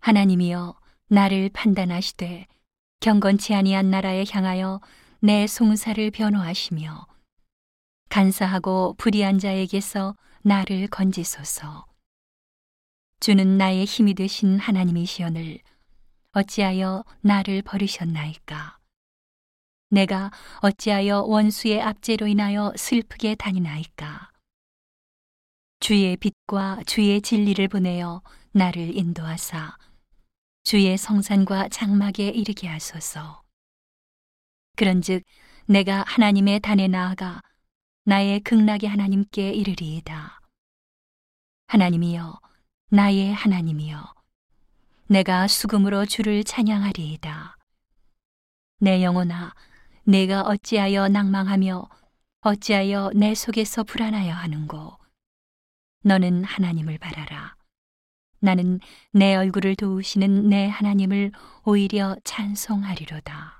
하나님이여 나를 판단하시되 경건치 아니한 나라에 향하여 내 송사를 변호하시며 간사하고 불의한 자에게서 나를 건지소서. 주는 나의 힘이 되신 하나님이시오늘 어찌하여 나를 버리셨나이까? 내가 어찌하여 원수의 압제로 인하여 슬프게 다니나이까? 주의 빛과 주의 진리를 보내어 나를 인도하사 주의 성산과 장막에 이르게 하소서. 그런즉 내가 하나님의 단에 나아가 나의 극락의 하나님께 이르리이다. 하나님이여, 나의 하나님이여, 내가 수금으로 주를 찬양하리이다. 내 영혼아, 내가 어찌하여 낭망하며 어찌하여 내 속에서 불안하여 하는고? 너는 하나님을 바라라. 나는 내 얼굴을 도우시는 내 하나님을 오히려 찬송하리로다.